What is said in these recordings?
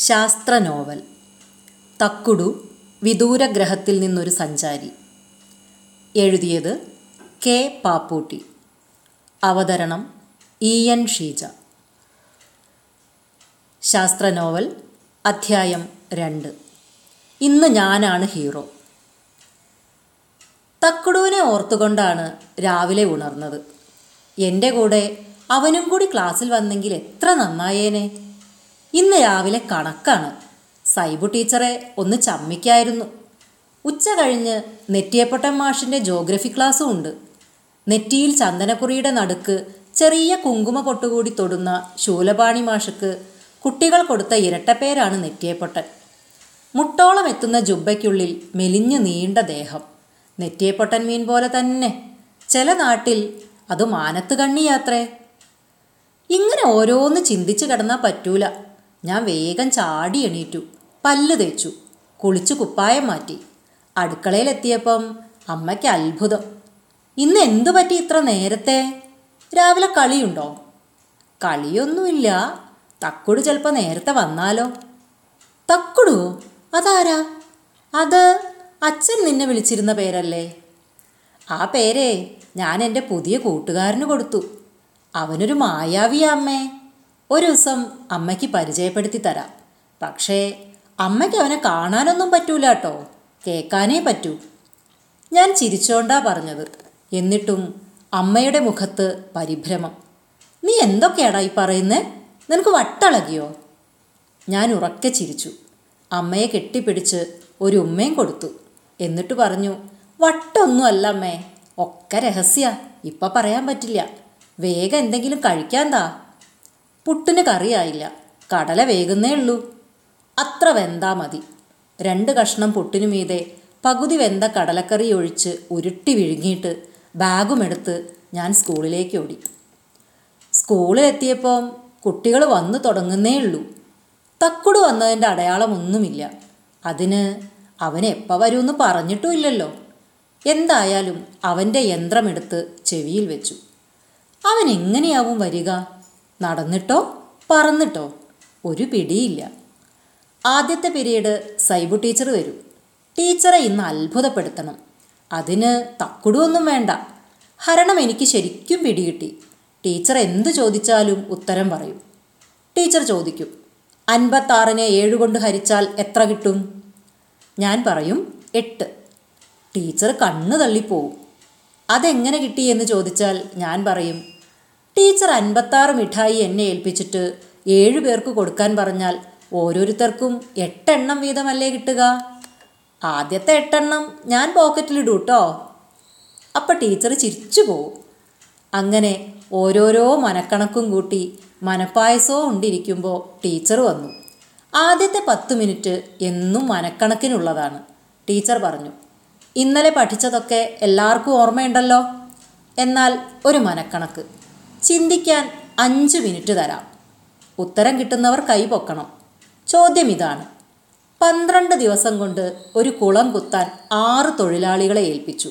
ശാസ്ത്ര നോവൽ തക്കുടു വിദൂരഗ്രഹത്തിൽ നിന്നൊരു സഞ്ചാരി. എഴുതിയത് കെ പാപ്പൂട്ടി. അവതരണം ഇ എൻ ഷീജ. ശാസ്ത്ര നോവൽ അധ്യായം രണ്ട്. ഇന്ന് ഞാനാണ് ഹീറോ. തക്കുടുവിനെ ഓർത്തുകൊണ്ടാണ് രാവിലെ ഉണർന്നത്. എന്റെ കൂടെ അവനും കൂടി ക്ലാസ്സിൽ വന്നെങ്കിൽ എത്ര നന്നായേനെ. ഇന്ന് രാവിലെ കണക്കാണ്. സൈബു ടീച്ചറെ ഒന്ന് ചമ്മിക്കായിരുന്നു. ഉച്ച കഴിഞ്ഞ് നെറ്റിയപ്പട്ടം മാഷിന്റെ ജോഗ്രഫി ക്ലാസ്സും ഉണ്ട്. നെറ്റിയിൽ ചന്ദനക്കുറിയുടെ നടുക്ക് ചെറിയ കുങ്കുമ പൊട്ടുകൂടി തൊടുന്ന ശൂലപാണി മാഷക്ക് കുട്ടികൾ കൊടുത്ത ഇരട്ടപ്പേരാണ് നെറ്റിയപ്പൊട്ടൻ. മുട്ടോളം എത്തുന്ന ജുബയ്ക്കുള്ളിൽ മെലിഞ്ഞു നീണ്ട ദേഹം. നെറ്റിയപ്പൊട്ടൻ മീൻ പോലെ തന്നെ. ചില നാട്ടിൽ അത് മാനത്ത് കണ്ണിയാത്രേ. ഇങ്ങനെ ഓരോന്ന് ചിന്തിച്ചു കിടന്നാൽ പറ്റൂല. ഞാൻ വേഗം ചാടി എണീറ്റു. പല്ല് തേച്ചു. കുളിച്ചു കുപ്പായം മാറ്റി. അടുക്കളയിലെത്തിയപ്പം അമ്മയ്ക്ക് അത്ഭുതം. ഇന്ന് എന്തു പറ്റി ഇത്ര നേരത്തെ? രാവിലെ കളിയുണ്ടോ? കളിയൊന്നുമില്ല. തക്കുട് ചിലപ്പോൾ നേരത്തെ വന്നാലോ? തക്കുടു? അതാരാ? അത് അച്ഛൻ നിന്നെ വിളിച്ചിരുന്ന പേരല്ലേ? ആ പേരേ ഞാൻ എന്റെ പുതിയ കൂട്ടുകാരന് കൊടുത്തു. അവനൊരു മായാവിയാ അമ്മേ. ഒരു ദിവസം അമ്മയ്ക്ക് പരിചയപ്പെടുത്തി തരാം. പക്ഷേ അമ്മയ്ക്ക് അവനെ കാണാനൊന്നും പറ്റൂല കേട്ടോ. കേൾക്കാനേ പറ്റൂ. ഞാൻ ചിരിച്ചോണ്ടാ പറഞ്ഞത്. എന്നിട്ടും അമ്മയുടെ മുഖത്ത് പരിഭ്രമം. നീ എന്തൊക്കെയാടാ ഈ പറയുന്നേ? നിനക്ക് വട്ടളകിയോ? ഞാൻ ഉറക്കെ ചിരിച്ചു. അമ്മയെ കെട്ടിപ്പിടിച്ച് ഒരു ഉമ്മയും കൊടുത്തു. എന്നിട്ട് പറഞ്ഞു വട്ടൊന്നുമല്ല അമ്മേ ഒക്കെ രഹസ്യ. ഇപ്പം പറയാൻ പറ്റില്ല. വേഗം എന്തെങ്കിലും കഴിക്കാൻ താ പുട്ടിന് കറിയായില്ല. കടല വേകുന്നേ ഉള്ളൂ. അത്ര വെന്താ മതി. രണ്ട് കഷ്ണം പുട്ടിനു മീതെ പകുതി വെന്ത കടലക്കറി ഒഴിച്ച് ഉരുട്ടി വിഴുങ്ങിയിട്ട് ബാഗുമെടുത്ത് ഞാൻ സ്കൂളിലേക്ക് ഓടി. സ്കൂളിലെത്തിയപ്പം കുട്ടികൾ വന്നു തുടങ്ങുന്നേ ഉള്ളൂ. തക്കുട് വന്നതിന്റെ അടയാളമൊന്നുമില്ല അതിന് അവൻ എപ്പോൾ വരുമെന്ന് പറഞ്ഞിട്ടുമില്ലല്ലോ എന്തായാലും അവന്റെ യന്ത്രമെടുത്ത് ചെവിയിൽ വെച്ചു. അവൻ എങ്ങനെയാവും വരിക? നടന്നിട്ടോ പറന്നിട്ടോ ഒരു പിടിയില്ല. ആദ്യത്തെ പീരീഡ് സൈബു ടീച്ചർ വരും. ടീച്ചറെ ഇന്ന് അത്ഭുതപ്പെടുത്തണം. അതിന് തക്കുടുവൊന്നും വേണ്ട. ഹരണം എനിക്ക് ശരിക്കും പിടികിട്ടി. ടീച്ചർ എന്ത് ചോദിച്ചാലും ഉത്തരം പറയും. ടീച്ചർ ചോദിക്കും അൻപത്താറിനെ ഏഴ് കൊണ്ട് ഹരിച്ചാൽ എത്ര കിട്ടും? ഞാൻ പറയും എട്ട്. ടീച്ചർ കണ്ണു തള്ളിപ്പോവും. അതെങ്ങനെ കിട്ടി? എന്ന് ചോദിച്ചാൽ ഞാൻ പറയും ടീച്ചർ അൻപത്താറ് മിഠായി എന്നെ ഏൽപ്പിച്ചിട്ട് ഏഴു പേർക്ക് കൊടുക്കാൻ പറഞ്ഞാൽ ഓരോരുത്തർക്കും എട്ടെണ്ണം വീതമല്ലേ കിട്ടുക? ആദ്യത്തെ എട്ടെണ്ണം ഞാൻ പോക്കറ്റിലിടൂ കേട്ടോ അപ്പം ടീച്ചർ ചിരിച്ചു പോവും. അങ്ങനെ ഓരോരോ മനക്കണക്കും കൂട്ടി മനപ്പായസവും ഉണ്ടിരിക്കുമ്പോൾ ടീച്ചർ വന്നു. ആദ്യത്തെ പത്ത് മിനിറ്റ് എന്നും മനക്കണക്കിനുള്ളതാണ്. ടീച്ചർ പറഞ്ഞു ഇന്നലെ പഠിച്ചതൊക്കെ എല്ലാവർക്കും ഓർമ്മയുണ്ടല്ലോ? എന്നാൽ ഒരു മനക്കണക്ക്. ചിന്തിക്കാൻ അഞ്ച് മിനിറ്റ് തരാം. ഉത്തരം കിട്ടുന്നവർ കൈ പൊക്കണം. ചോദ്യം ഇതാണ്. പന്ത്രണ്ട് ദിവസം കൊണ്ട് ഒരു കുളം കുത്താൻ ആറ് തൊഴിലാളികളെ ഏൽപ്പിച്ചു.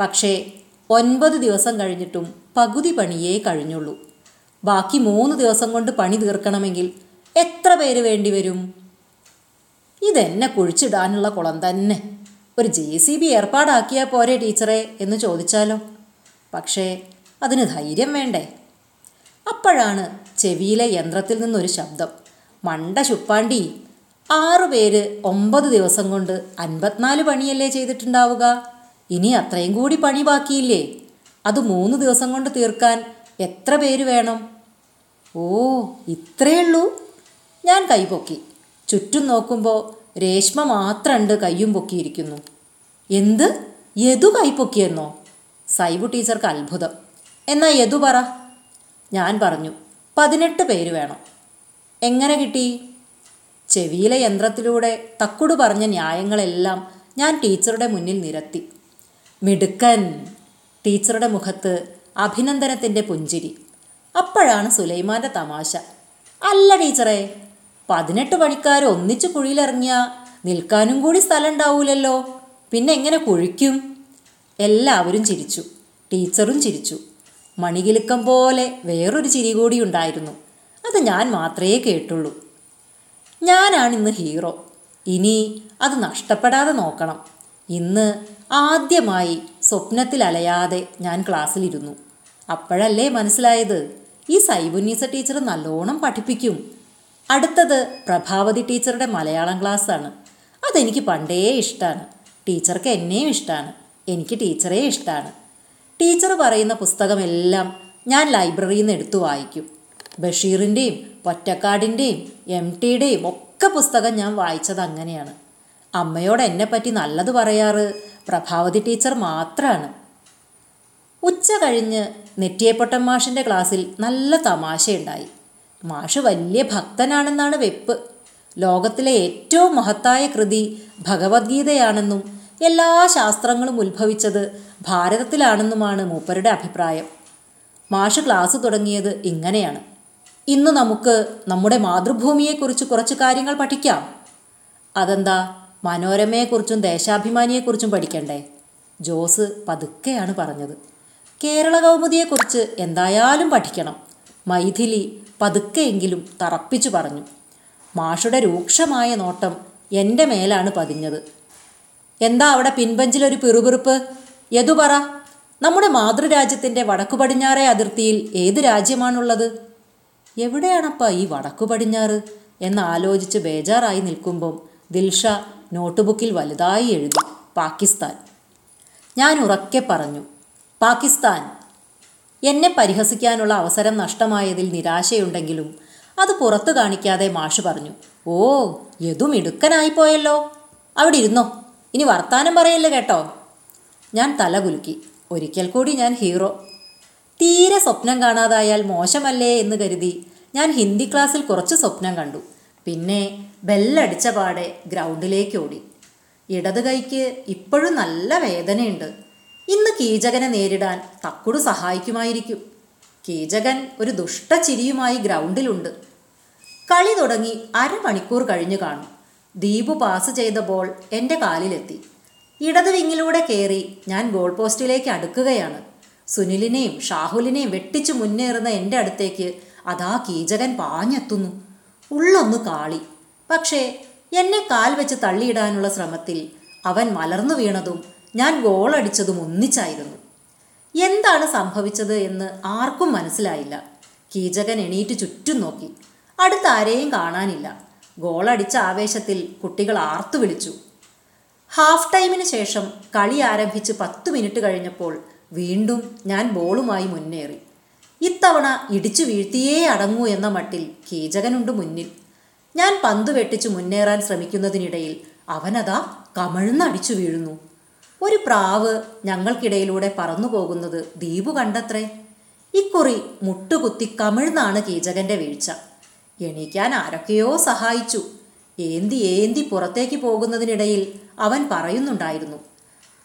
പക്ഷേ ഒൻപത് ദിവസം കഴിഞ്ഞിട്ടും പകുതി പണിയേ കഴിഞ്ഞുള്ളൂ. ബാക്കി മൂന്ന് ദിവസം കൊണ്ട് പണി തീർക്കണമെങ്കിൽ എത്ര പേര് വേണ്ടി വരും? ഇതെന്നെ കുഴിച്ചിടാനുള്ള കുളം തന്നെ. ഒരു ജെ സി ബി ഏർപ്പാടാക്കിയാൽ പോരെ ടീച്ചറെ എന്ന് ചോദിച്ചാലോ? പക്ഷേ അതിന് ധൈര്യം വേണ്ടേ? അപ്പോഴാണ് ചെവിയിലെ യന്ത്രത്തിൽ നിന്നൊരു ശബ്ദം. മണ്ട ശുപ്പാണ്ടി ആറുപേര് ഒമ്പത് ദിവസം കൊണ്ട് അൻപത്തിനാല് പണിയല്ലേ ചെയ്തിട്ടുണ്ടാവുക? ഇനി അത്രയും കൂടി പണി ബാക്കിയില്ലേ? അത് മൂന്ന് ദിവസം കൊണ്ട് തീർക്കാൻ എത്ര പേര് വേണം? ഓ ഇത്രയേ ഉള്ളൂ. ഞാൻ കൈപൊക്കി ചുറ്റും നോക്കുമ്പോൾ രേഷ്മ മാത്രമുണ്ട് കയ്യും പൊക്കിയിരിക്കുന്നു. എന്ത്? യദു കൈപ്പൊക്കിയെന്നോ സൈബു ടീച്ചർക്ക് അത്ഭുതം. എന്നാ യദു പറ. ഞാൻ പറഞ്ഞു പതിനെട്ട് പേര് വേണം. എങ്ങനെ കിട്ടി? ചെവിയിലെ യന്ത്രത്തിലൂടെ തക്കുടു പറഞ്ഞ ന്യായങ്ങളെല്ലാം ഞാൻ ടീച്ചറുടെ മുന്നിൽ നിരത്തി. മിടുക്കൻ. ടീച്ചറുടെ മുഖത്ത് അഭിനന്ദനത്തിന്റെ പുഞ്ചിരി. അപ്പോഴാണ് സുലൈമാന്റെ തമാശ. അല്ല ടീച്ചറെ പതിനെട്ട് പണിക്കാർ ഒന്നിച്ച് കുഴിയിലിറങ്ങിയാൽ നിൽക്കാനും കൂടി സ്ഥലം ഉണ്ടാവൂലല്ലോ പിന്നെ എങ്ങനെ കുഴിക്കും? എല്ലാവരും ചിരിച്ചു ടീച്ചറും ചിരിച്ചു. മണികിലുക്കം പോലെ വേറൊരു ചിരി കൂടി ഉണ്ടായിരുന്നു. അത് ഞാൻ മാത്രമേ കേട്ടുള്ളൂ. ഞാനാണ് ഇന്ന് ഹീറോ. ഇനി അത് നഷ്ടപ്പെടാതെ നോക്കണം. ഇന്ന് ആദ്യമായി സ്വപ്നത്തിൽ അലയാതെ ഞാൻ ക്ലാസ്സിലിരുന്നു. അപ്പോഴല്ലേ മനസ്സിലായത്? ഈ സൈബുന്നീസ ടീച്ചർ നല്ലോണം പഠിപ്പിക്കും. അടുത്തത് പ്രഭാവതി ടീച്ചറുടെ മലയാളം ക്ലാസ്സാണ്. അതെനിക്ക് പണ്ടേ ഇഷ്ടമാണ് ടീച്ചർക്ക് എന്നെയും ഇഷ്ടമാണ് എനിക്ക് ടീച്ചറേ ഇഷ്ടമാണ് ടീച്ചർ പറയുന്ന പുസ്തകമെല്ലാം ഞാൻ ലൈബ്രറിയിൽ നിന്ന് എടുത്തു വായിക്കും. ബഷീറിന്റെയും പൊറ്റക്കാടിന്റെയും എം ടിയുടെയും ഒക്കെ പുസ്തകം ഞാൻ വായിച്ചത് അങ്ങനെയാണ്. അമ്മയോട് എന്നെപ്പറ്റി നല്ലത് പറയാറ് പ്രഭാവതി ടീച്ചർ മാത്രമാണ് ഉച്ച കഴിഞ്ഞ് നെറ്റിയപ്പൊട്ടൻ മാഷിന്റെ ക്ലാസ്സിൽ നല്ല തമാശയുണ്ടായി. മാഷ് വലിയ ഭക്തനാണെന്നാണ് വെപ്പ്. ലോകത്തിലെ ഏറ്റവും മഹത്തായ കൃതി ഭഗവത്ഗീതയാണെന്നും എല്ലാ ശാസ്ത്രങ്ങളും ഉത്ഭവിച്ചത് ഭാരതത്തിലാണെന്നുമാണ് മൂപ്പരുടെ അഭിപ്രായം. മാഷ് ക്ലാസ് തുടങ്ങിയത് ഇങ്ങനെയാണ്. ഇന്ന് നമുക്ക് നമ്മുടെ മാതൃഭൂമിയെക്കുറിച്ച് കുറച്ച് കാര്യങ്ങൾ പഠിക്കാം. അതെന്താ? മനോരമയെക്കുറിച്ചും ദേശാഭിമാനിയെക്കുറിച്ചും പഠിക്കണ്ടേ? ജോസ് പതുക്കെയാണ് പറഞ്ഞത്. കേരള കൗമുദിയെക്കുറിച്ച് എന്തായാലും പഠിക്കണം. മൈഥിലി പതുക്കെയെങ്കിലും തറപ്പിച്ചു പറഞ്ഞു. മാഷുടെ രൂക്ഷമായ നോട്ടം എന്റെ മേലാണ് പതിഞ്ഞത്. എന്താ അവിടെ പിൻപഞ്ചിലൊരു പിറുപിറുപ്പ്? യതു പറ. നമ്മുടെ മാതൃരാജ്യത്തിന്റെ വടക്കു പടിഞ്ഞാറേ അതിർത്തിയിൽ ഏത് രാജ്യമാണുള്ളത്? എവിടെയാണപ്പാ ഈ വടക്കു പടിഞ്ഞാറ് എന്നാലോചിച്ച് ബേജാറായി നിൽക്കുമ്പം ദിൽഷ നോട്ട്ബുക്കിൽ വലുതായി എഴുതി. പാകിസ്ഥാൻ. ഞാൻ ഉറക്കെ പറഞ്ഞു. പാകിസ്ഥാൻ. എന്നെ പരിഹസിക്കാനുള്ള അവസരം നഷ്ടമായതിൽ നിരാശയുണ്ടെങ്കിലും അത് പുറത്തു കാണിക്കാതെ മാഷ് പറഞ്ഞു. ഓ യതും ഇടുക്കനായിപ്പോയല്ലോ അവിടെ ഇരുന്നോ? ഇനി വർത്താനം പറയല്ലേ കേട്ടോ? ഞാൻ തല കുലുക്കി. ഒരിക്കൽ കൂടി ഞാൻ ഹീറോ. തീരെ സ്വപ്നം കാണാതായാൽ മോശമല്ലേ എന്ന് കരുതി ഞാൻ ഹിന്ദി ക്ലാസ്സിൽ കുറച്ച് സ്വപ്നം കണ്ടു. പിന്നെ ബെല്ലടിച്ച പാടെ ഗ്രൗണ്ടിലേക്ക് ഓടി. ഇടത് കൈക്ക് ഇപ്പോഴും നല്ല വേദനയുണ്ട്. ഇന്ന് കീചകനെ നേരിടാൻ തക്കുടു സഹായിക്കുമായിരിക്കും. കീചകൻ ഒരു ദുഷ്ടചിരിയുമായി ഗ്രൗണ്ടിലുണ്ട്. കളി തുടങ്ങി അരമണിക്കൂർ കഴിഞ്ഞു കാണും. ദീപു പാസ് ചെയ്ത ബോൾ എന്റെ കാലിലെത്തി. ഇടത് വിങ്ങിലൂടെ കയറി ഞാൻ ഗോൾ പോസ്റ്റിലേക്ക് അടുക്കുകയാണ്. സുനിലിനെയും ഷാഹുലിനെയും വെട്ടിച്ചു മുന്നേറുന്ന എന്റെ അടുത്തേക്ക് അതാ കീചകൻ പാഞ്ഞെത്തുന്നു. ഉള്ളൊന്ന് കാളി. പക്ഷേ എന്നെ കാൽ വെച്ച് തള്ളിയിടാനുള്ള ശ്രമത്തിൽ അവൻ മലർന്നു വീണതും ഞാൻ ഗോളടിച്ചതും ഒന്നിച്ചായിരുന്നു. എന്താണ് സംഭവിച്ചത് എന്ന് ആർക്കും മനസ്സിലായില്ല. കീചകൻ എണീറ്റ് ചുറ്റും നോക്കി. അടുത്ത് ആരെയും കാണാനില്ല. ഗോളടിച്ച ആവേശത്തിൽ കുട്ടികൾ ആർത്തു വിളിച്ചു. ഹാഫ് ടൈമിന് ശേഷം കളി ആരംഭിച്ച് പത്തു മിനിറ്റ് കഴിഞ്ഞപ്പോൾ വീണ്ടും ഞാൻ ബോളുമായി മുന്നേറി. ഇത്തവണ ഇടിച്ചു വീഴ്ത്തിയേ അടങ്ങൂ എന്ന മട്ടിൽ കീചകനുണ്ട് മുന്നിൽ. ഞാൻ പന്ത് വെട്ടിച്ചു മുന്നേറാൻ ശ്രമിക്കുന്നതിനിടയിൽ അവനതാ കമഴ്ന്നടിച്ചു വീഴുന്നു. ഒരു പ്രാവ് ഞങ്ങൾക്കിടയിലൂടെ പറന്നു പോകുന്നത് ദീപു കണ്ടത്രേ? ഇക്കുറി മുട്ടുകുത്തി കമിഴ്ന്നാണ് കീചകന്റെ വീഴ്ച. എണീക്കാൻ ആരൊക്കെയോ സഹായിച്ചു. ഏന്തി ഏന്തി പുറത്തേക്ക് പോകുന്നതിനിടയിൽ അവൻ പറയുന്നുണ്ടായിരുന്നു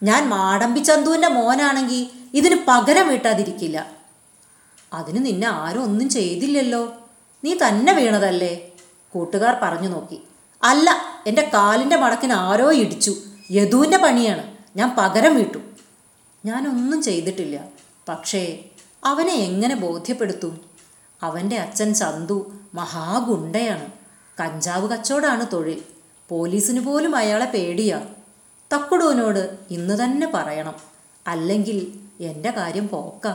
ഞാൻ മാടമ്പി ചന്തുവിന്റെ മോനാണെങ്കിൽ ഇതിന് പകരം വീട്ടാതിരിക്കില്ല. അതിന് നിന്നെ ആരും ഒന്നും ചെയ്തില്ലല്ലോ. നീ തന്നെ വീണതല്ലേ? കൂട്ടുകാർ പറഞ്ഞു നോക്കി. അല്ല എന്റെ കാലിന്റെ മടക്കിന് ആരോ ഇടിച്ചു. യദുവിന്റെ പണിയാണ്. ഞാൻ പകരം വീട്ടു. ഞാനൊന്നും ചെയ്തിട്ടില്ല. പക്ഷേ അവനെ എങ്ങനെ ബോധ്യപ്പെടുത്തും? അവന്റെ അച്ഛൻ ചന്തു മഹാഗുണ്ടയാണ്. കഞ്ചാവ് കച്ചവടാണ് തൊഴിൽ. പോലീസിന് പോലും അയാളെ പേടിയാ. തക്കുടൂനോട് ഇന്ന് തന്നെ പറയണം. അല്ലെങ്കിൽ എന്റെ കാര്യം പോക്ക.